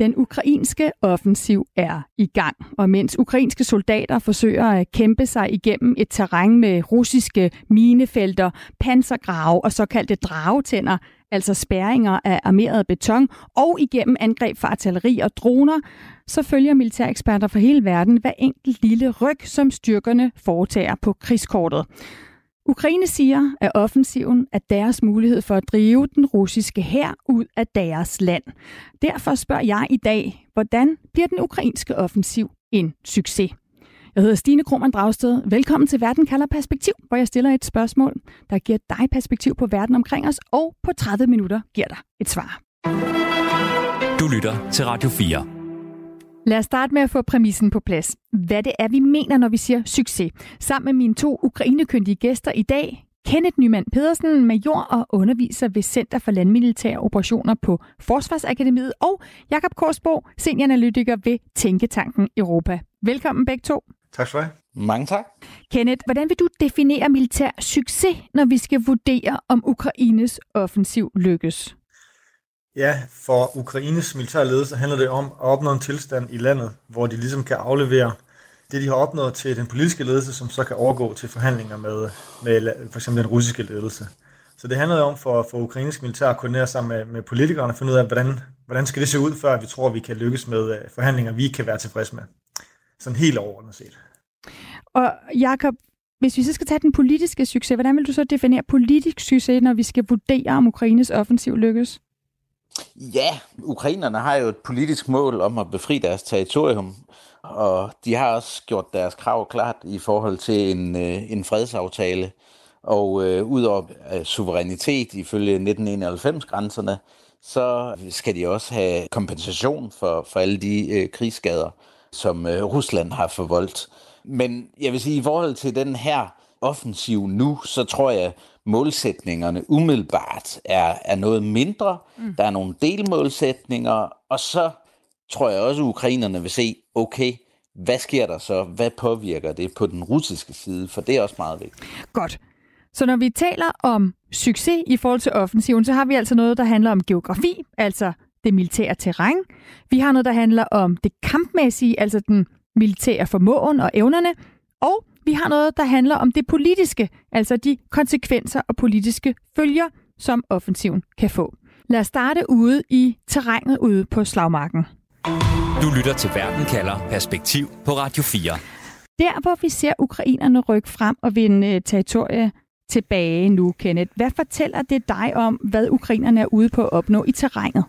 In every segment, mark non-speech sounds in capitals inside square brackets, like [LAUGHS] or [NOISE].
Den ukrainske offensiv er i gang, og mens ukrainske soldater forsøger at kæmpe sig igennem et terræn med russiske minefelter, pansergrave og såkaldte dragetænder, altså spærringer af armeret beton, og igennem angreb fra artilleri og droner, så følger militæreksperter fra hele verden hver enkelt lille ryg, som styrkerne foretager på krigskortet. Ukraine siger, at offensiven er deres mulighed for at drive den russiske hær ud af deres land. Derfor spørger jeg i dag, hvordan bliver den ukrainske offensiv en succes? Jeg hedder Stine Krohmann Dragsted. Velkommen til Verden kalder perspektiv, hvor jeg stiller et spørgsmål, der giver dig perspektiv på verden omkring os, og på 30 minutter giver dig et svar. Du lytter til Radio 4. Lad os starte med at få præmissen på plads. Hvad det er, vi mener, når vi siger succes. Sammen med mine to ukrainekyndige gæster i dag, Kenneth Nyman Pedersen, major og underviser ved Center for Landmilitære Operationer på Forsvarsakademiet, og Jakob Korsbo, senioranalytiker ved Tænketanken Europa. Velkommen begge to. Tak skal du have. Mange tak. Kenneth, hvordan vil du definere militær succes, når vi skal vurdere, om Ukraines offensiv lykkes? Ja, for Ukraines militære ledelse handler det om at opnå en tilstand i landet, hvor de ligesom kan aflevere det, de har opnået til den politiske ledelse, som så kan overgå til forhandlinger med, med for eksempel den russiske ledelse. Så det handler om for, for ukrainsk militær at koordinere sammen med, med politikerne og finde ud af, hvordan, hvordan skal det se ud, før vi tror, at vi kan lykkes med øh, forhandlinger, vi kan være tilfredse med. Sådan helt overordnet set. Og Jakob, hvis vi så skal tage den politiske succes, hvordan vil du så definere politisk succes, når vi skal vurdere, om Ukraines offensiv lykkes? Ja, ukrainerne har jo et politisk mål om at befri deres territorium, og de har også gjort deres krav klart i forhold til en, øh, en fredsaftale. Og øh, udover øh, suverænitet ifølge 1991-grænserne, så skal de også have kompensation for, for alle de øh, krigsskader, som øh, Rusland har forvoldt. Men jeg vil sige, i forhold til den her offensiv nu, så tror jeg, målsætningerne umiddelbart er, er noget mindre. Mm. Der er nogle delmålsætninger, og så tror jeg også, at ukrainerne vil se, okay, hvad sker der så? Hvad påvirker det på den russiske side? For det er også meget vigtigt. Godt. Så når vi taler om succes i forhold til offensiven, så har vi altså noget, der handler om geografi, altså det militære terræn. Vi har noget, der handler om det kampmæssige, altså den militære formåen og evnerne. Og vi har noget, der handler om det politiske, altså de konsekvenser og politiske følger, som offensiven kan få. Lad os starte ude i terrænet ude på slagmarken. Du lytter til Verden kalder Perspektiv på Radio 4. Der, hvor vi ser ukrainerne rykke frem og vinde øh, territorie tilbage nu, Kenneth. Hvad fortæller det dig om, hvad ukrainerne er ude på at opnå i terrænet?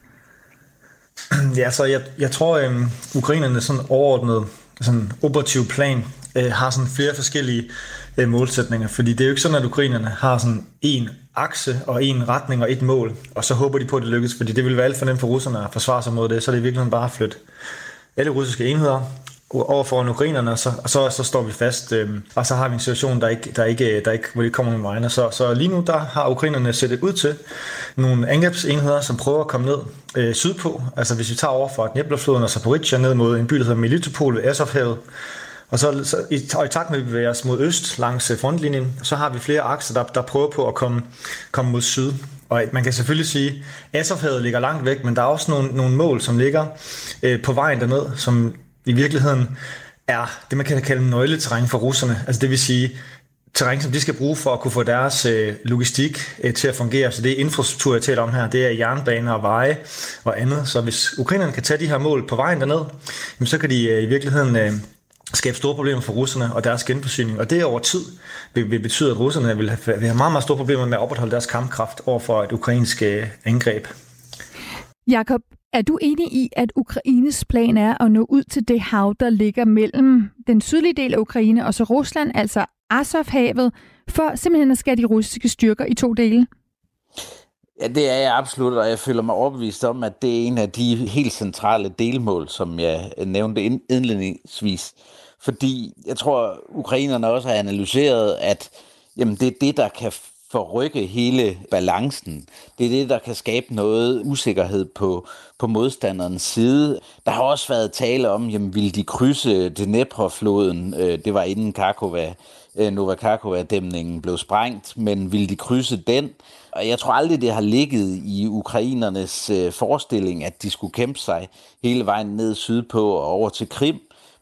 Ja, så jeg, jeg tror, at øhm, ukrainerne sådan overordnet sådan operativ plan øh, har sådan flere forskellige øh, målsætninger, fordi det er jo ikke sådan, at ukrainerne har sådan en akse og en retning og et mål, og så håber de på, at det lykkes, fordi det vil være alt for nemt for russerne at forsvare sig mod det, så er det i virkeligheden bare at flytte alle russiske enheder over foran ukrainerne, og så, og så, så står vi fast, øh, og så har vi en situation, der ikke, der ikke, der ikke, hvor det kommer nogen vegne. Så, så lige nu der har ukrainerne sættet ud til nogle angrebsenheder, som prøver at komme ned øh, sydpå. Altså hvis vi tager over fra Dnepr-floden og Zaporizhia ned mod en by, der hedder Melitopol ved Azovhavet, og så, så i, og i takt med, at vi bevæger os mod øst langs øh, frontlinjen, så har vi flere akser, der, der prøver på at komme, komme mod syd. Og man kan selvfølgelig sige, at Azovhavet ligger langt væk, men der er også nogle, nogle mål, som ligger øh, på vejen derned, som i virkeligheden er det, man kan kalde nøgleterræn for russerne. Altså det vil sige, terræn, som de skal bruge for at kunne få deres øh, logistik øh, til at fungere. Så det er infrastruktur, jeg taler om her. Det er jernbaner og veje og andet. Så hvis ukrainerne kan tage de her mål på vejen derned, jamen, så kan de øh, i virkeligheden øh, skabe store problemer for russerne og deres genforsyning. Og det over tid vil, vil betyde, at russerne vil have, vil have meget, meget store problemer med at opretholde deres kampkraft over for et ukrainsk øh, angreb. Jakob, er du enig i, at Ukraines plan er at nå ud til det hav, der ligger mellem den sydlige del af Ukraine og så Rusland, altså Azovhavet, for simpelthen at skære de russiske styrker i to dele? Ja, det er jeg absolut, og jeg føler mig overbevist om, at det er en af de helt centrale delmål, som jeg nævnte indledningsvis. Fordi jeg tror, ukrainerne også har analyseret, at jamen, det er det, der kan forrykke hele balancen. Det er det, der kan skabe noget usikkerhed på, på modstanderens side. Der har også været tale om, jamen, ville de krydse Dnepr-floden? Øh, det var inden Karkova, øh, Novakakova-dæmningen blev sprængt, men ville de krydse den? Og jeg tror aldrig, det har ligget i ukrainernes øh, forestilling, at de skulle kæmpe sig hele vejen ned sydpå og over til Krim.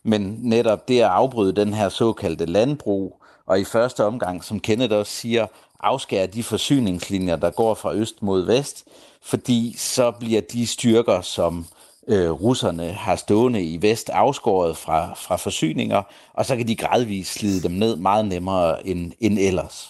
Men netop det at afbryde den her såkaldte landbrug, og i første omgang, som Kenneth også siger, afskære de forsyningslinjer, der går fra øst mod vest, fordi så bliver de styrker, som øh, russerne har stående i vest, afskåret fra, fra forsyninger, og så kan de gradvist slide dem ned meget nemmere end, end ellers.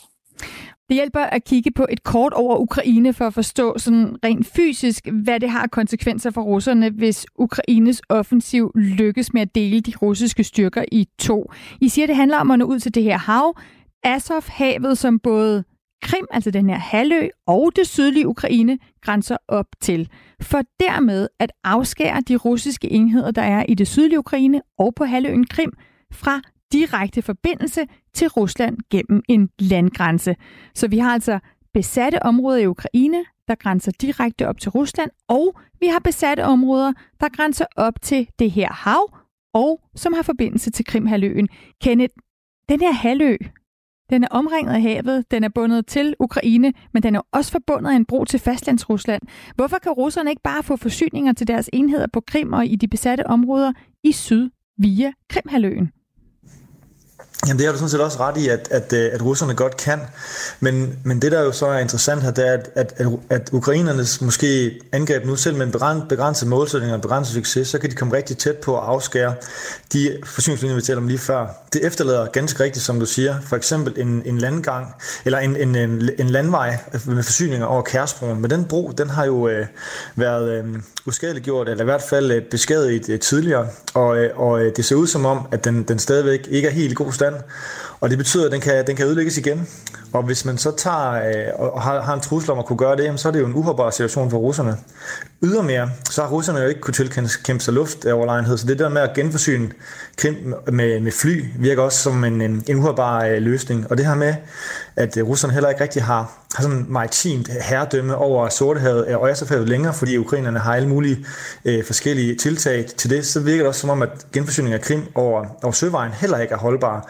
Det hjælper at kigge på et kort over Ukraine for at forstå sådan rent fysisk, hvad det har konsekvenser for russerne, hvis Ukraines offensiv lykkes med at dele de russiske styrker i to. I siger, at det handler om at nå ud til det her hav, Azov-havet, som både Krim, altså den her halvø, og det sydlige Ukraine grænser op til. For dermed at afskære de russiske enheder, der er i det sydlige Ukraine og på halvøen Krim, fra direkte forbindelse til Rusland gennem en landgrænse. Så vi har altså besatte områder i Ukraine, der grænser direkte op til Rusland, og vi har besatte områder, der grænser op til det her hav, og som har forbindelse til Krimhaløen. Kenneth, den her halvø, den er omringet af havet, den er bundet til Ukraine, men den er også forbundet af en bro til fastlandsrusland. Hvorfor kan russerne ikke bare få forsyninger til deres enheder på Krim og i de besatte områder i syd via Krimhaløen? Jamen det har du sådan set også ret i, at, at, øh, at russerne godt kan. Men, men det, der jo så er interessant her, det er, at, at, at ukrainernes måske angreb nu selv med en begrænset målsætning og en begrænset succes, så kan de komme rigtig tæt på at afskære de forsyningslinjer, vi talte om lige før. Det efterlader ganske rigtigt, som du siger, for eksempel en, en landgang, eller en, en, en, en landvej med forsyninger over Kærsbroen. Men den bro, den har jo øh, været øh, uskadeliggjort, eller i hvert fald øh, beskadiget øh, tidligere, og, øh, og øh, det ser ud som om, at den, den stadigvæk ikke er helt i god stand, og det betyder, at den kan, den kan ødelægges igen. Og hvis man så tager øh, og har, har en trussel om at kunne gøre det, så er det jo en uholdbar situation for russerne. Ydermere, så har russerne jo ikke kunne tilkæmpe sig luftoverlegenhed, så det der med at genforsyne Krim med, med fly virker også som en, en, en uholdbar øh, løsning. Og det her med, at øh, russerne heller ikke rigtig har, har sådan maritimt herredømme over Sortehavet og Østersøhavet længere, fordi ukrainerne har alle mulige øh, forskellige tiltag til det, så virker det også som om, at genforsyning af Krim over, over søvejen heller ikke er holdbar.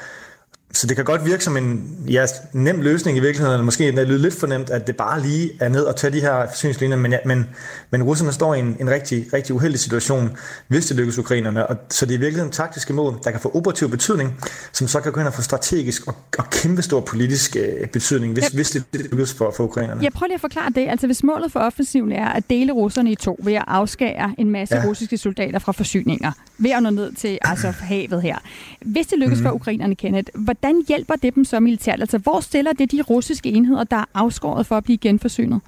Så det kan godt virke som en ja, nem løsning i virkeligheden, eller måske det lyder lidt fornemt, at det bare lige er ned og tage de her forsyningslinjer, men, ja, men, men russerne står i en, en rigtig, rigtig uheldig situation, hvis det lykkes ukrainerne. Og, så det er i virkeligheden taktiske mål, der kan få operativ betydning, som så kan gå ind og få strategisk og, og kæmpe stor politisk øh, betydning, hvis, ja. hvis det, det lykkes for, for ukrainerne. Jeg prøver lige at forklare det. Altså hvis målet for offensiven er at dele russerne i to ved at afskære en masse ja. russiske soldater fra forsyninger, ved at nå ned til altså havet her. Hvis det lykkes mm. for ukrainerne, Kenneth, hvordan hjælper det dem så militært? Altså, hvor stiller det de russiske enheder, der er afskåret for at blive genforsynet?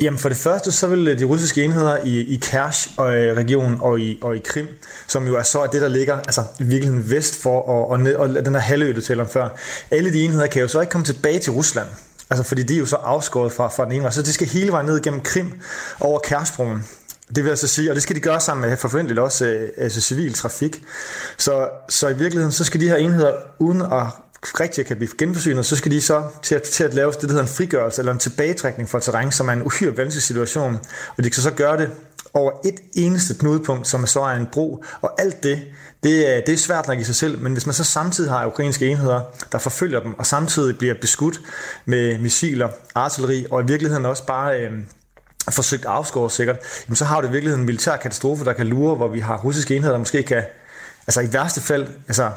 Jamen for det første, så vil øh, de russiske enheder i, i Kersh-regionen og, øh, og, i, og i Krim, som jo er så det, der ligger altså, i virkeligheden vest for, og, og, ned, og den her halvø, du taler om før, alle de enheder kan jo så ikke komme tilbage til Rusland. Altså fordi de er jo så afskåret fra, fra den ene vej. Så de skal hele vejen ned gennem Krim over Kershbroen. Det vil altså sige, og det skal de gøre sammen med forventeligt også øh, altså civil trafik. Så, så i virkeligheden, så skal de her enheder, uden at rigtig kan blive genforsynet, så skal de så til at, til at lave det, der hedder en frigørelse eller en tilbagetrækning for terræn, som er en uhyre vanskelig situation. Og de kan så gøre det over et eneste knudepunkt, som så er en bro. Og alt det, det er, det er svært nok i sig selv, men hvis man så samtidig har ukrainske enheder, der forfølger dem, og samtidig bliver beskudt med missiler, artilleri, og i virkeligheden også bare øh, forsøgt afskåret sikkert, jamen så har du i virkeligheden en militær katastrofe, der kan lure, hvor vi har russiske enheder, der måske kan, altså i værste fald, altså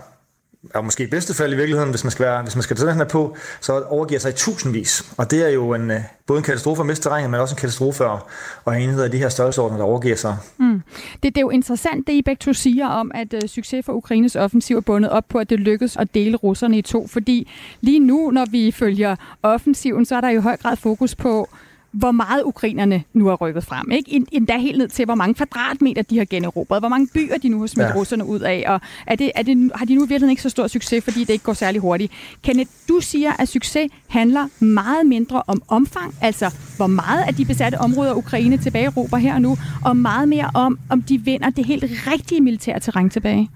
og måske i bedste fald i virkeligheden, hvis man skal, være, hvis man skal tage den her på, så overgiver sig i tusindvis. Og det er jo en, øh, både en katastrofe at miste terræn, men også en katastrofe at, at enheder af de her størrelseordner, der overgiver sig. Mm. Det, det er jo interessant, det I begge to siger om, at øh, succes for Ukraines offensiv er bundet op på, at det lykkes at dele russerne i to. Fordi lige nu, når vi følger offensiven, så er der jo i høj grad fokus på, hvor meget ukrainerne nu har rykket frem. Ikke? Endda helt ned til, hvor mange kvadratmeter de har generobret, hvor mange byer de nu har smidt ja. russerne ud af, og er det, er det, har de nu virkelig ikke så stor succes, fordi det ikke går særlig hurtigt. Kenneth, du siger, at succes handler meget mindre om omfang, altså hvor meget af de besatte områder Ukraine tilbage råber her og nu, og meget mere om, om de vinder det helt rigtige militære terræn tilbage.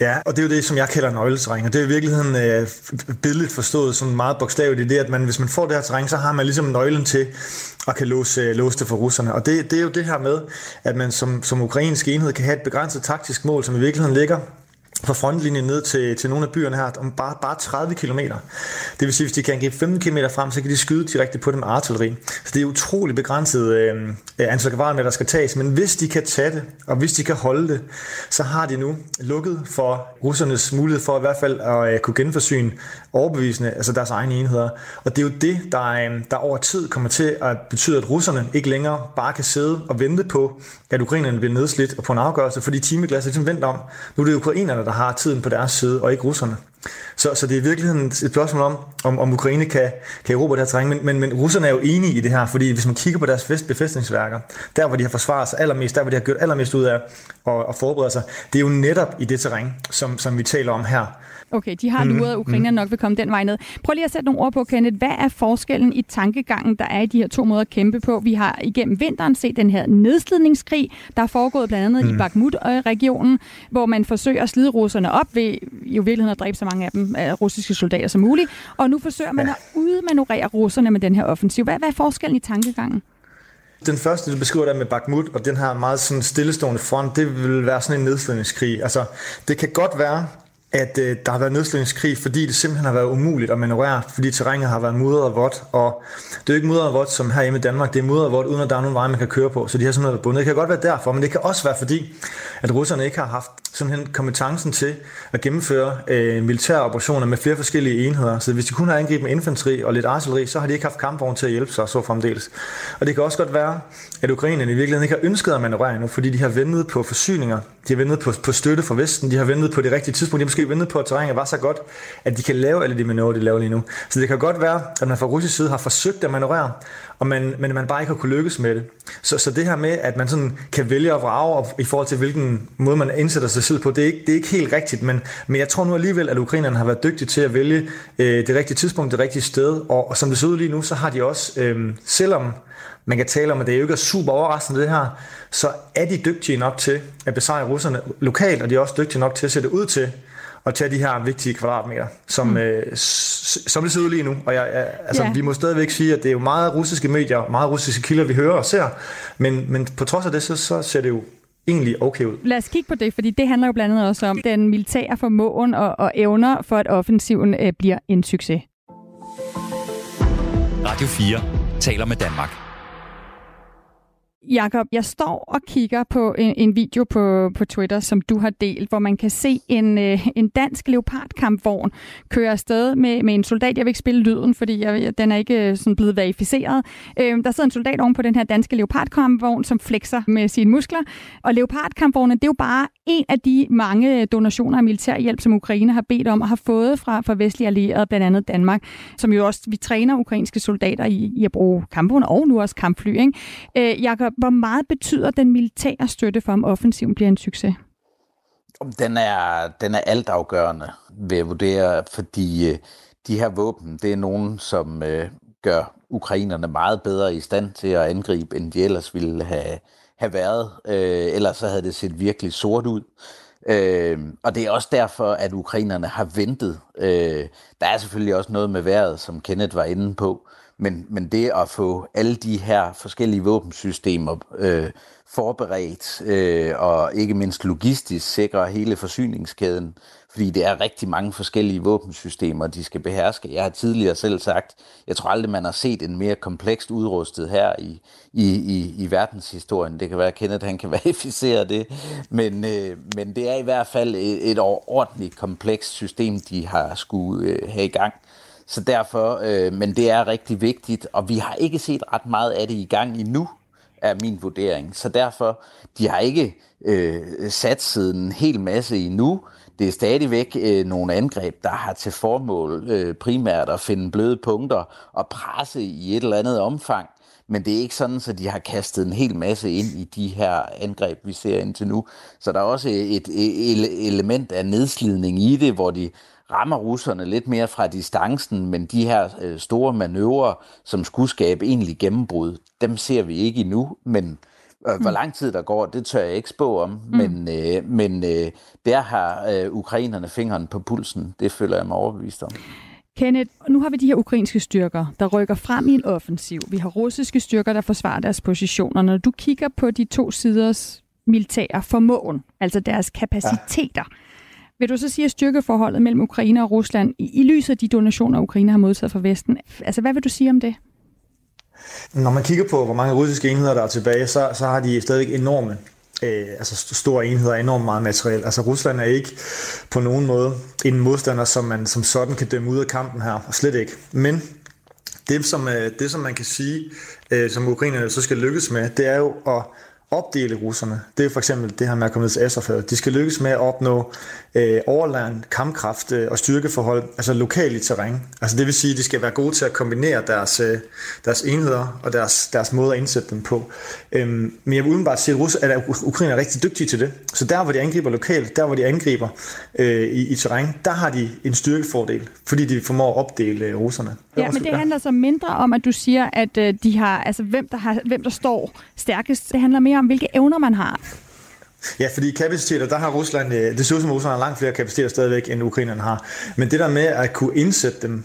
Ja, og det er jo det, som jeg kalder nøgleterræn, og det er i virkeligheden øh, billedligt forstået sådan meget bogstaveligt, det er, at man, hvis man får det her terræn, så har man ligesom nøglen til at kan låse, øh, låse det for russerne. Og det, det er jo det her med, at man som, som ukrainsk enhed kan have et begrænset taktisk mål, som i virkeligheden ligger fra frontlinjen ned til, til nogle af byerne her, om bare, bare 30 km. Det vil sige, hvis de kan give 15 km frem, så kan de skyde direkte på dem med artilleri. Så det er utrolig begrænset øh, øh antal med, der skal tages, men hvis de kan tage det, og hvis de kan holde det, så har de nu lukket for russernes mulighed for i hvert fald at øh, kunne genforsyne overbevisende, altså deres egne enheder. Og det er jo det, der, øh, der over tid kommer til at betyde, at russerne ikke længere bare kan sidde og vente på, at ukrainerne bliver nedslidt og på en afgørelse, fordi timeglasset er ligesom vendt om. Nu er det ukrainerne, der har tiden på deres side, og ikke russerne. Så, så det er i virkeligheden et spørgsmål om, om, om Ukraine kan, kan erobre det her terræn, men, men, men russerne er jo enige i det her, fordi hvis man kigger på deres befæstningsværker, der hvor de har forsvaret sig allermest, der hvor de har gjort allermest ud af at, at forberede sig, det er jo netop i det terræn, som, som vi taler om her. Okay, de har luret, at Ukraine nok vil komme den vej ned. Prøv lige at sætte nogle ord på, Kenneth. Hvad er forskellen i tankegangen, der er i de her to måder at kæmpe på? Vi har igennem vinteren set den her nedslidningskrig, der er foregået blandt andet mm. i Bakhmut-regionen, hvor man forsøger at slide russerne op ved i virkeligheden at dræbe så mange af dem, af russiske soldater som muligt. Og nu forsøger man ja. at udmanøvrere russerne med den her offensiv. Hvad, hvad er forskellen i tankegangen? Den første, du beskriver der med Bakhmut, og den her meget sådan stillestående front, det vil være sådan en nedslidningskrig. Altså, det kan godt være, at øh, der har været nedslagningskrig, fordi det simpelthen har været umuligt at manøvrere, fordi terrænet har været mudret og vådt, og det er jo ikke mudret og vådt som her hjemme i Danmark, det er mudret og vådt, uden at der er nogen vej, man kan køre på, så de har simpelthen været bundet. Det kan godt være derfor, men det kan også være fordi, at russerne ikke har haft simpelthen kompetencen til at gennemføre øh, militære operationer med flere forskellige enheder. Så hvis de kun har angrebet med infanteri og lidt artilleri, så har de ikke haft kampvogn til at hjælpe sig, så fremdeles. Og det kan også godt være, at ukrainerne i virkeligheden ikke har ønsket at manøvrere endnu, fordi de har ventet på forsyninger, de har ventet på, på støtte fra Vesten, de har ventet på det rigtige tidspunkt, de har måske ventet på, at terrænet var så godt, at de kan lave alle de manøvrer, de laver lige nu. Så det kan godt være, at man fra russisk side har forsøgt at manøvrere, og man, men man bare ikke har kunne lykkes med det. Så, så det her med, at man sådan kan vælge at vrage i forhold til, hvilken måde man indsætter sig selv på, det er ikke, det er ikke helt rigtigt, men, men jeg tror nu alligevel, at ukrainerne har været dygtige til at vælge øh, det rigtige tidspunkt, det rigtige sted, og, og som det ser ud lige nu, så har de også, øh, selvom man kan tale om, at det jo ikke er super overraskende det her, så er de dygtige nok til at besejre russerne lokalt, og de er også dygtige nok til at sætte ud til at tage de her vigtige kvadratmeter, som, mm. øh, som det ser ud lige nu. Og jeg, jeg, altså, yeah. vi må stadigvæk sige, at det er jo meget russiske medier, meget russiske kilder, vi hører og ser, men, men på trods af det, så, så ser det jo egentlig okay ud. Lad os kigge på det, fordi det handler jo blandt andet også om den militære formåen og, og evner for, at offensiven øh, bliver en succes. Radio 4 taler med Danmark. Jakob, jeg står og kigger på en, en video på, på Twitter, som du har delt, hvor man kan se en, øh, en dansk leopardkampvogn køre afsted med, med en soldat. Jeg vil ikke spille lyden, fordi jeg, den er ikke øh, sådan blevet verificeret. Øh, der sidder en soldat oven på den her danske leopardkampvogn, som flexer med sine muskler. Og leopardkampvognen, det er jo bare en af de mange donationer af militærhjælp, som Ukraine har bedt om og har fået fra, fra vestlige allierede, blandt andet Danmark, som jo også, vi træner ukrainske soldater i, i at bruge kampvogne og nu også kampfly. Ikke? Øh, Jakob, hvor meget betyder den militære støtte for, om offensiven bliver en succes? Den er, den er altafgørende, vil jeg vurdere, fordi øh, de her våben, det er nogen, som øh, gør ukrainerne meget bedre i stand til at angribe, end de ellers ville have, have været. Øh, ellers så havde det set virkelig sort ud. Øh, og det er også derfor, at ukrainerne har ventet. Øh, der er selvfølgelig også noget med vejret, som Kenneth var inde på. Men, men det at få alle de her forskellige våbensystemer øh, forberedt øh, og ikke mindst logistisk sikre hele forsyningskæden, fordi det er rigtig mange forskellige våbensystemer, de skal beherske. Jeg har tidligere selv sagt, jeg tror aldrig, man har set en mere komplekst udrustet her i, i, i, i verdenshistorien. Det kan være, at Kenneth han kan [LAUGHS] verificere det, men, øh, men det er i hvert fald et, et ordentligt komplekst system, de har skulle øh, have i gang. Så derfor, øh, men det er rigtig vigtigt, og vi har ikke set ret meget af det i gang endnu, er min vurdering. Så derfor, de har ikke øh, sat siden en hel masse endnu. Det er stadigvæk øh, nogle angreb, der har til formål øh, primært at finde bløde punkter og presse i et eller andet omfang. Men det er ikke sådan, at de har kastet en hel masse ind i de her angreb, vi ser indtil nu. Så der er også et, et element af nedslidning i det, hvor de rammer russerne lidt mere fra distancen, men de her øh, store manøvrer, som skulle skabe egentlig gennembrud, dem ser vi ikke endnu, men, Hvor mm. lang tid der går, det tør jeg ikke spå om, mm. men, øh, men øh, der har øh, ukrainerne fingeren på pulsen. Det føler jeg mig overbevist om. Kenneth, nu har vi de her ukrainske styrker, der rykker frem i en offensiv. Vi har russiske styrker, der forsvarer deres positioner. Når du kigger på de to siders militære formåen, altså deres kapaciteter, ja. vil du så sige, at styrkeforholdet mellem Ukraine og Rusland, i, i lyset af de donationer, Ukraine har modtaget fra Vesten, altså hvad vil du sige om det? Når man kigger på, hvor mange russiske enheder der er tilbage, så, så har de stadig enorme øh, altså store enheder, enormt meget materiel. Altså Rusland er ikke på nogen måde en modstander, som man som sådan kan dømme ud af kampen her, og slet ikke. Men det, som, øh, det, som man kan sige, øh, som ukrainerne så skal lykkes med, det er jo at opdele russerne. Det er for eksempel det her med at komme ned til Azovhavet. De skal lykkes med at opnå øh, overland, kampkraft øh, og styrkeforhold, altså lokalt i terræn. Altså det vil sige, at de skal være gode til at kombinere deres, øh, deres enheder og deres, deres måde at indsætte dem på. Øhm, men jeg vil udenbart sige, at, Rus- at Ukraine er rigtig dygtige til det. Så der, hvor de angriber lokalt, der, hvor de angriber øh, i, i terræn, der har de en styrkefordel, fordi de formår at opdele øh, russerne. Ja, men det handler så mindre om, at du siger, at øh, de har, altså, hvem, der har, hvem der står stærkest. Det handler mere om, hvilke evner man har. Ja, fordi kapaciteter, der har Rusland, øh, det ser ud som Rusland har langt flere kapaciteter stadigvæk, end Ukrainerne har. Men det der med at kunne indsætte dem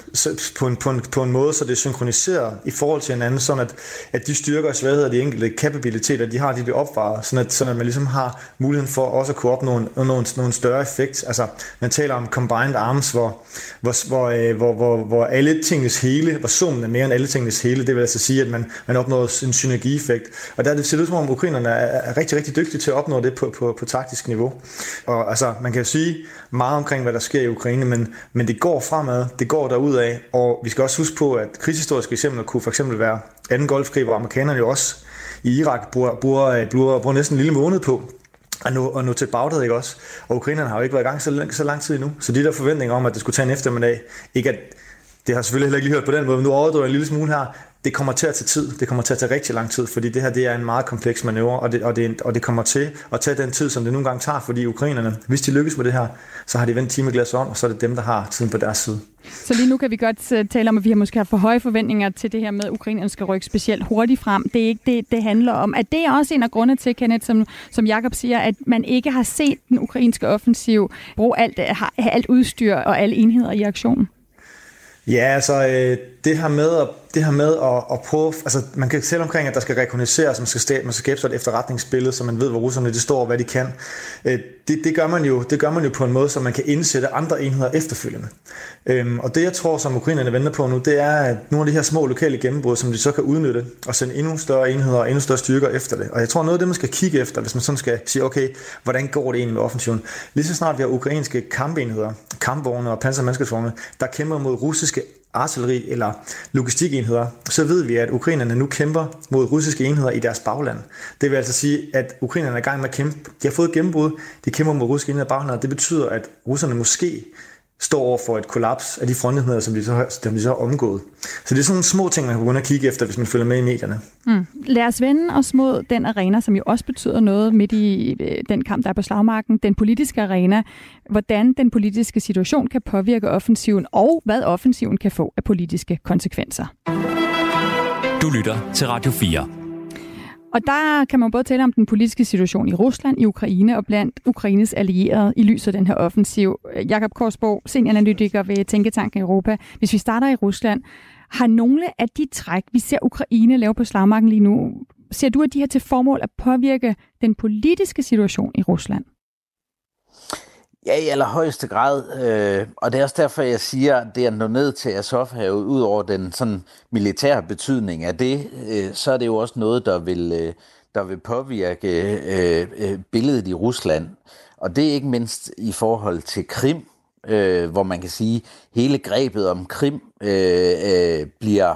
på en, på en, på en måde, så det er synkroniseret i forhold til hinanden, sådan at, at de styrker og svagheder, de enkelte kapabiliteter, de har, de bliver opvaret, sådan at, sådan at man ligesom har muligheden for også at kunne opnå en, nogle, nogle større effekt. Altså, man taler om combined arms, hvor, hvor, hvor, øh, hvor, hvor, hvor alle tingens hele, hvor summen er mere end alle tingens hele, det vil altså sige, at man, man opnår en synergieffekt. Og der det ser ud som om, Ukrainerne er, er rigtig, rigtig dygtige til at opnå det på på, på, taktisk niveau. Og altså, man kan jo sige meget omkring, hvad der sker i Ukraine, men, men det går fremad, det går derud af, og vi skal også huske på, at krigshistoriske eksempler kunne for eksempel være anden golfkrig, hvor amerikanerne jo også i Irak bruger, bruger, bruger, bruger næsten en lille måned på at nå, at nå til Bagdad, ikke også? Og ukrainerne har jo ikke været i gang så, så lang tid endnu. Så de der forventninger om, at det skulle tage en eftermiddag, ikke at det har selvfølgelig heller ikke lige hørt på den måde, men nu overdriver jeg en lille smule her det kommer til at tage tid. Det kommer til at tage rigtig lang tid, fordi det her det er en meget kompleks manøvre, og det, og, det, og det kommer til at tage den tid, som det nogle gange tager, fordi ukrainerne, hvis de lykkes med det her, så har de vendt timeglas om, og så er det dem, der har tiden på deres side. Så lige nu kan vi godt øh, tale om, at vi har måske har for høje forventninger til det her med, at ukrainerne skal rykke specielt hurtigt frem. Det er ikke det, det handler om. At det er også en af grunde til, Kenneth, som, som Jakob siger, at man ikke har set den ukrainske offensiv bruge alt, alt udstyr og alle enheder i aktionen. Ja, altså øh, det her med at det her med at, at prøve, altså man kan selv omkring, at der skal rekognosceres, man skal, skabe, man skal skabe sig et efterretningsbillede, så man ved, hvor russerne de står og hvad de kan. Øh, det, det, gør man jo, det gør man jo på en måde, så man kan indsætte andre enheder efterfølgende. Øhm, og det jeg tror, som ukrainerne venter på nu, det er at nogle af de her små lokale gennembrud, som de så kan udnytte og sende endnu større enheder og endnu større styrker efter det. Og jeg tror noget af det, man skal kigge efter, hvis man sådan skal sige, okay, hvordan går det egentlig med offensiven? Lige så snart vi har ukrainske kampenheder, kampvogne og pansermandskabsvogne, der kæmper mod russiske artilleri eller logistikenheder, så ved vi, at ukrainerne nu kæmper mod russiske enheder i deres bagland. Det vil altså sige, at ukrainerne er i gang med at kæmpe. De har fået gennembrud, de kæmper mod russiske enheder i baglandet. Det betyder, at russerne måske står over for et kollaps af de frontenheder, som de så, som de så har omgået. Så det er sådan nogle små ting, man kan begynde at kigge efter, hvis man følger med i medierne. Mm. Lad os vende os mod den arena, som jo også betyder noget midt i øh, den kamp, der er på slagmarken, den politiske arena. Hvordan den politiske situation kan påvirke offensiven, og hvad offensiven kan få af politiske konsekvenser. Du lytter til Radio 4. Og der kan man både tale om den politiske situation i Rusland, i Ukraine og blandt Ukraines allierede i lyset af den her offensiv. Jakob Korsbo, senioranalytiker ved Tænketanken Europa. Hvis vi starter i Rusland, har nogle af de træk, vi ser Ukraine lave på slagmarken lige nu, ser du, at de her til formål at påvirke den politiske situation i Rusland? Ja, i allerhøjeste grad. Øh, og det er også derfor, jeg siger, at det at nå ned til Azovhavet, ud over den sådan militære betydning af det, øh, så er det jo også noget, der vil, øh, der vil påvirke øh, øh, billedet i Rusland. Og det er ikke mindst i forhold til Krim, øh, hvor man kan sige, at hele grebet om Krim øh, øh, bliver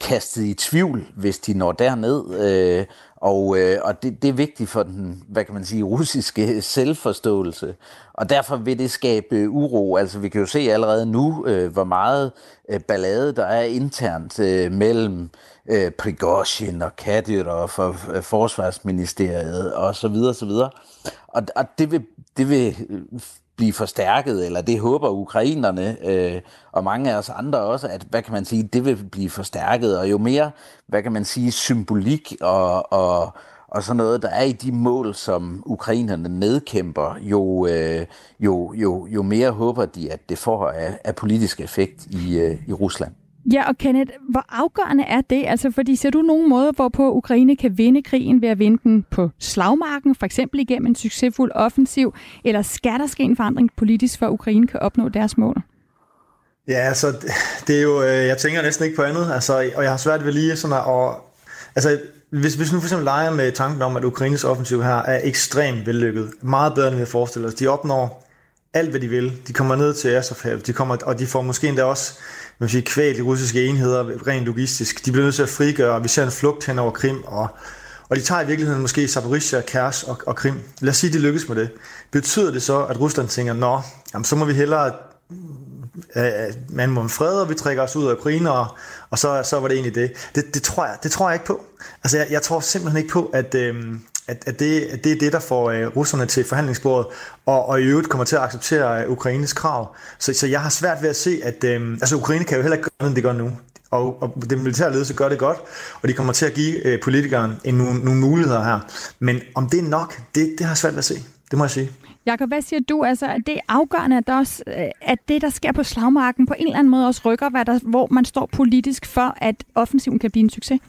kastet i tvivl, hvis de når derned. Øh, og, øh, og det, det er vigtigt for den, hvad kan man sige, russiske [LAUGHS] selvforståelse. Og derfor vil det skabe øh, uro. Altså vi kan jo se allerede nu, øh, hvor meget øh, ballade der er internt øh, mellem øh, Prigozhin og Kadyrov og øh, Forsvarsministeriet og så videre, så videre. Og, og det vil, det vil blive forstærket, eller det håber ukrainerne øh, og mange af os andre også, at hvad kan man sige, det vil blive forstærket, og jo mere, hvad kan man sige, symbolik og, og, og sådan noget, der er i de mål, som ukrainerne nedkæmper, jo, øh, jo, jo, jo mere håber de, at det får af, af politisk effekt i, øh, i Rusland. Ja, og Kenneth, hvor afgørende er det? Altså, fordi ser du nogen måde, hvorpå Ukraine kan vinde krigen ved at vinde den på slagmarken, for eksempel igennem en succesfuld offensiv, eller skal der ske en forandring politisk, for at Ukraine kan opnå deres mål? Ja, altså, det er jo, øh, jeg tænker næsten ikke på andet, altså, og jeg har svært ved lige sådan at, og, altså, hvis, hvis nu for eksempel leger med øh, tanken om, at Ukraines offensiv her er ekstremt vellykket, meget bedre end vi forestiller os, de opnår alt, hvad de vil. De kommer ned til Azovhavet, de kommer, og de får måske endda også man sige, kvæl de russiske enheder rent logistisk. De bliver nødt til at frigøre, vi ser en flugt hen over Krim, og, og de tager i virkeligheden måske Zaporizhia, Kers og, og Krim. Lad os sige, at de lykkes med det. Betyder det så, at Rusland tænker, nå, jamen, så må vi hellere øh, øh man må fred, og vi trækker os ud af Ukraine, og, og så, så var det egentlig det. det. Det tror jeg, det tror jeg ikke på. Altså, jeg, jeg tror simpelthen ikke på, at, øh, at, at, det, at det er det, der får øh, russerne til forhandlingsbordet, og, og i øvrigt kommer til at acceptere øh, Ukraines krav. Så, så jeg har svært ved at se, at øh, altså, Ukraine kan jo heller ikke gøre end det gør nu. Og, og den militære ledelse gør det godt, og de kommer til at give øh, politikeren en, nogle, nogle muligheder her. Men om det er nok, det, det har jeg svært ved at se. Det må jeg sige. Jakob, hvad siger du? Altså, er det afgørende, at, der også, øh, at det, der sker på slagmarken, på en eller anden måde også rykker, hvad der, hvor man står politisk for, at offensiven kan blive en succes?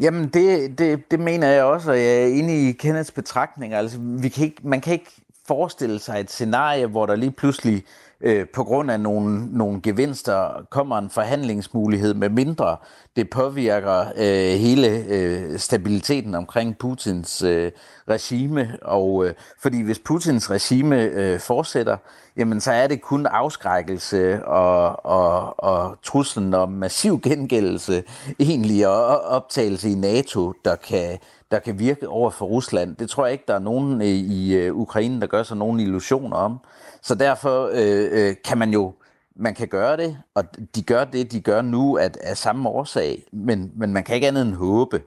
Jamen, det, det, det mener jeg også, og jeg er inde i Kenneths betragtninger. Altså, vi kan ikke, man kan ikke forestille sig et scenarie, hvor der lige pludselig øh, på grund af nogle, nogle gevinster kommer en forhandlingsmulighed med mindre. Det påvirker øh, hele øh, stabiliteten omkring Putins øh, regime, og øh, fordi hvis Putins regime øh, fortsætter, jamen så er det kun afskrækkelse og, og, og truslen om massiv gengældelse egentlig og optagelse i NATO, der kan, der kan virke over for Rusland. Det tror jeg ikke, der er nogen øh, i, i Ukraine, der gør sig nogen illusioner om. Så derfor øh, øh, kan man jo man kan gøre det, og de gør det, de gør nu af, af samme årsag, men, men man kan ikke andet end håbe,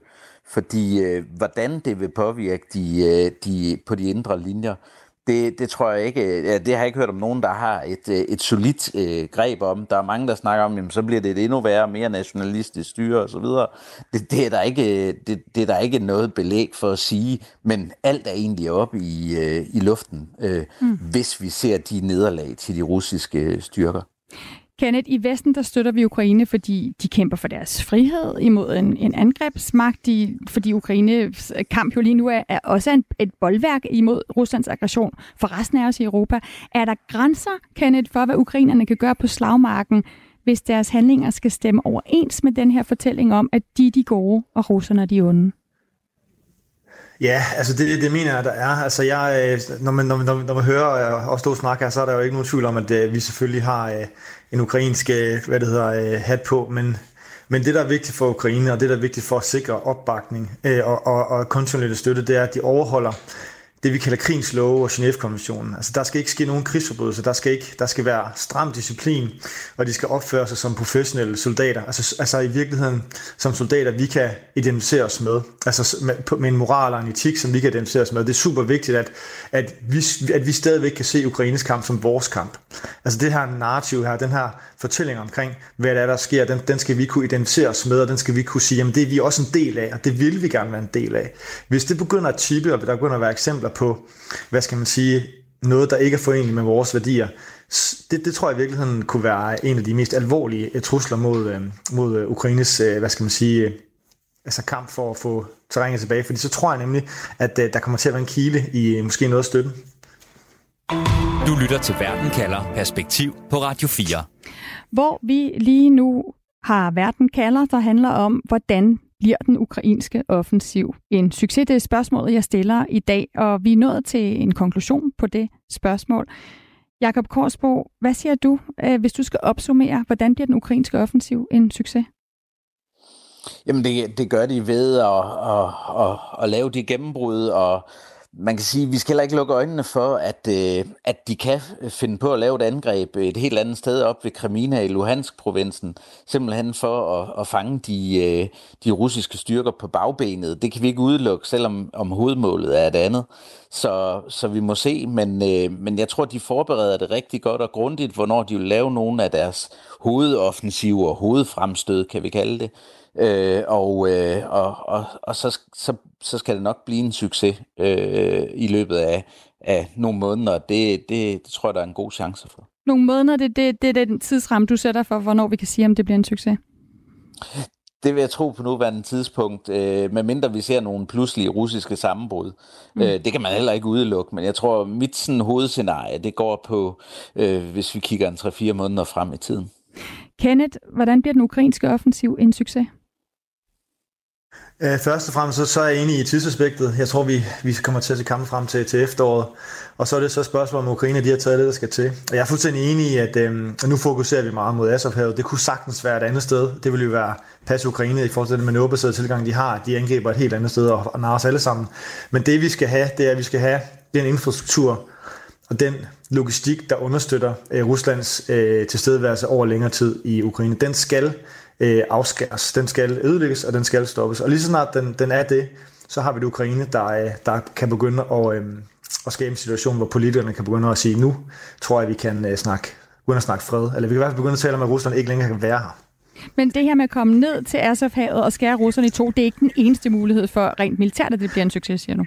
fordi øh, hvordan det vil påvirke de, øh, de, på de indre linjer, det, det tror jeg ikke, ja, det har jeg ikke hørt om nogen, der har et, øh, et solidt øh, greb om. Der er mange, der snakker om, jamen, så bliver det et endnu værre, mere nationalistisk styre osv. Det, det, er der ikke, det, det er der ikke noget belæg for at sige, men alt er egentlig oppe i, øh, i luften, øh, mm. hvis vi ser de nederlag til de russiske styrker. Kenneth, i Vesten der støtter vi Ukraine, fordi de kæmper for deres frihed imod en, en angrebsmagt, de, fordi Ukraines øh, kamp jo lige nu er, er også en, et boldværk imod Ruslands aggression for resten af os i Europa. Er der grænser, Kenneth, for hvad ukrainerne kan gøre på slagmarken, hvis deres handlinger skal stemme overens med den her fortælling om, at de er de gode, og russerne er de onde? Ja, altså det, det mener jeg, der er. Altså jeg, øh, når, man, når, man, når man hører øh, os stå snakke her, så er der jo ikke nogen tvivl om, at øh, vi selvfølgelig har en ukrainsk hvad det hedder, hat på, men, men det, der er vigtigt for Ukraine, og det, der er vigtigt for at sikre opbakning og, og, og kontinuerlig støtte, det er, at de overholder det, vi kalder krigens love og Genève-konventionen. Altså, der skal ikke ske nogen krigsforbrydelser, der skal, ikke, der skal være stram disciplin, og de skal opføre sig som professionelle soldater. Altså, altså i virkeligheden som soldater, vi kan identificere os med. Altså med, med en moral og en etik, som vi kan identificere os med. Det er super vigtigt, at, at, vi, at vi stadigvæk kan se Ukraines kamp som vores kamp. Altså det her narrativ her, den her fortælling omkring, hvad der er, der sker, den, den skal vi kunne identificere os med, og den skal vi kunne sige, jamen det er vi også en del af, og det vil vi gerne være en del af. Hvis det begynder at tippe, og der begynder at være eksempler på, hvad skal man sige, noget, der ikke er forenligt med vores værdier, det, det tror jeg i virkeligheden kunne være en af de mest alvorlige øh, trusler mod, øh, mod øh, Ukraines, hvad skal man sige, altså kamp for at få terrænet tilbage, fordi så tror jeg nemlig, at der kommer til at være en kile i måske noget af støtten. Du lytter til Verden kalder Perspektiv på Radio 4. Hvor vi lige nu har Verden kalder, der handler om, hvordan bliver den ukrainske offensiv en succes? Det er spørgsmålet, jeg stiller i dag, og vi er nået til en konklusion på det spørgsmål. Jakob Korsbo, hvad siger du, øh, hvis du skal opsummere, hvordan bliver den ukrainske offensiv en succes? Jamen det, det gør de ved at, at, at, at lave de gennembrud og man kan sige, at vi skal heller ikke lukke øjnene for, at, øh, at de kan finde på at lave et angreb et helt andet sted op ved Kremina i Luhansk-provinsen, simpelthen for at, at fange de, øh, de russiske styrker på bagbenet. Det kan vi ikke udelukke, selvom om hovedmålet er et andet. Så, så vi må se, men, øh, men jeg tror, de forbereder det rigtig godt og grundigt, hvornår de vil lave nogle af deres hovedoffensiver, hovedfremstød, kan vi kalde det. Øh, og, øh, og, og, og så, så, så skal det nok blive en succes øh, i løbet af, af nogle måneder. Det, det, det tror jeg, der er en god chance for. Nogle måneder, det, det, det er den tidsramme, du sætter for, hvornår vi kan sige, om det bliver en succes? Det vil jeg tro på nuværende tidspunkt, øh, medmindre vi ser nogle pludselige russiske sammenbrud. Mm. Øh, det kan man heller ikke udelukke, men jeg tror, mit sådan, hovedscenarie, det går på, øh, hvis vi kigger en 3-4 måneder frem i tiden. Kenneth, hvordan bliver den ukrainske offensiv en succes? Øh, først og fremmest så, så er jeg enig i tidsaspektet. Jeg tror, vi, vi kommer til at se kampen frem til, til efteråret. Og så er det så spørgsmålet om Ukraine de har taget det, der skal til. Og jeg er fuldstændig enig i, at øh, nu fokuserer vi meget mod Azovhavet. Det kunne sagtens være et andet sted. Det ville jo være pas Ukraine i forhold til den manøvrebaserede tilgang, de har. De angriber et helt andet sted og, og narer os alle sammen. Men det vi skal have, det er, at vi skal have den infrastruktur og den logistik, der understøtter øh, Ruslands øh, tilstedeværelse over længere tid i Ukraine. Den skal øh, afskæres. Den skal ødelægges, og den skal stoppes. Og lige så snart den, den er det, så har vi det Ukraine, der, øh, der kan begynde at, øh, at skabe en situation, hvor politikerne kan begynde at sige, nu tror jeg, vi kan øh, snakke, begynde at snakke fred. Eller vi kan i hvert fald begynde at tale om, at Rusland ikke længere kan være her. Men det her med at komme ned til Azovhavet og skære russerne i to, det er ikke den eneste mulighed for rent militært, at det bliver en succes, siger du?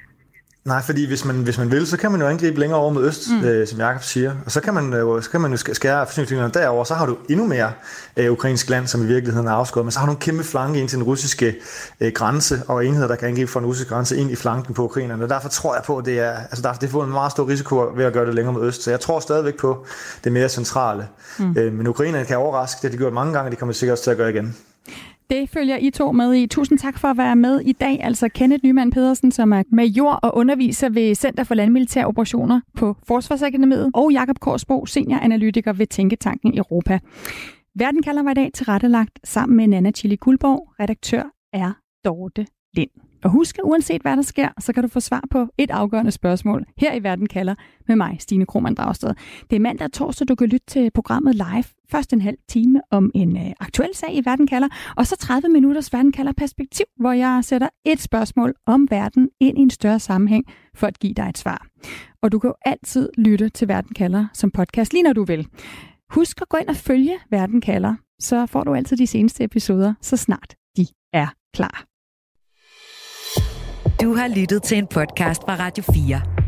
Nej, fordi hvis man, hvis man vil, så kan man jo angribe længere over mod øst, mm. øh, som Jakob siger. Og så kan man jo, så kan man jo skære forsyningslinjerne derover, så har du endnu mere øh, ukrainsk land, som i virkeligheden er afskåret. Men så har du en kæmpe flanke ind til den russiske øh, grænse, og enheder, der kan angribe fra den russiske grænse ind i flanken på ukrainerne. Og derfor tror jeg på, at det er, altså der, det får en meget stor risiko ved at gøre det længere mod øst. Så jeg tror stadigvæk på det mere centrale. Mm. Øh, men ukrainerne kan overraske, det har de gjort mange gange, og de kommer sikkert også til at gøre igen. Det følger I to med i. Tusind tak for at være med i dag. Altså Kenneth Nyman Pedersen, som er major og underviser ved Center for Landmilitære Operationer på Forsvarsakademiet, og Jakob Korsbo, senioranalytiker ved Tænketanken Europa. Verden kalder mig i dag til rettelagt sammen med Nana Chili Guldborg. Redaktør er Dorte Lind. Og husk, at uanset hvad der sker, så kan du få svar på et afgørende spørgsmål her i Verden kalder med mig, Stine Krohmann Dragsted. Det er mandag og torsdag, du kan lytte til programmet live. Først en halv time om en øh, aktuel sag i Verden kalder, og så 30 minutters Verden kalder perspektiv, hvor jeg sætter et spørgsmål om verden ind i en større sammenhæng for at give dig et svar. Og du kan jo altid lytte til Verden kalder som podcast, lige når du vil. Husk at gå ind og følge Verden kalder, så får du altid de seneste episoder, så snart de er klar. Du har lyttet til en podcast fra Radio 4.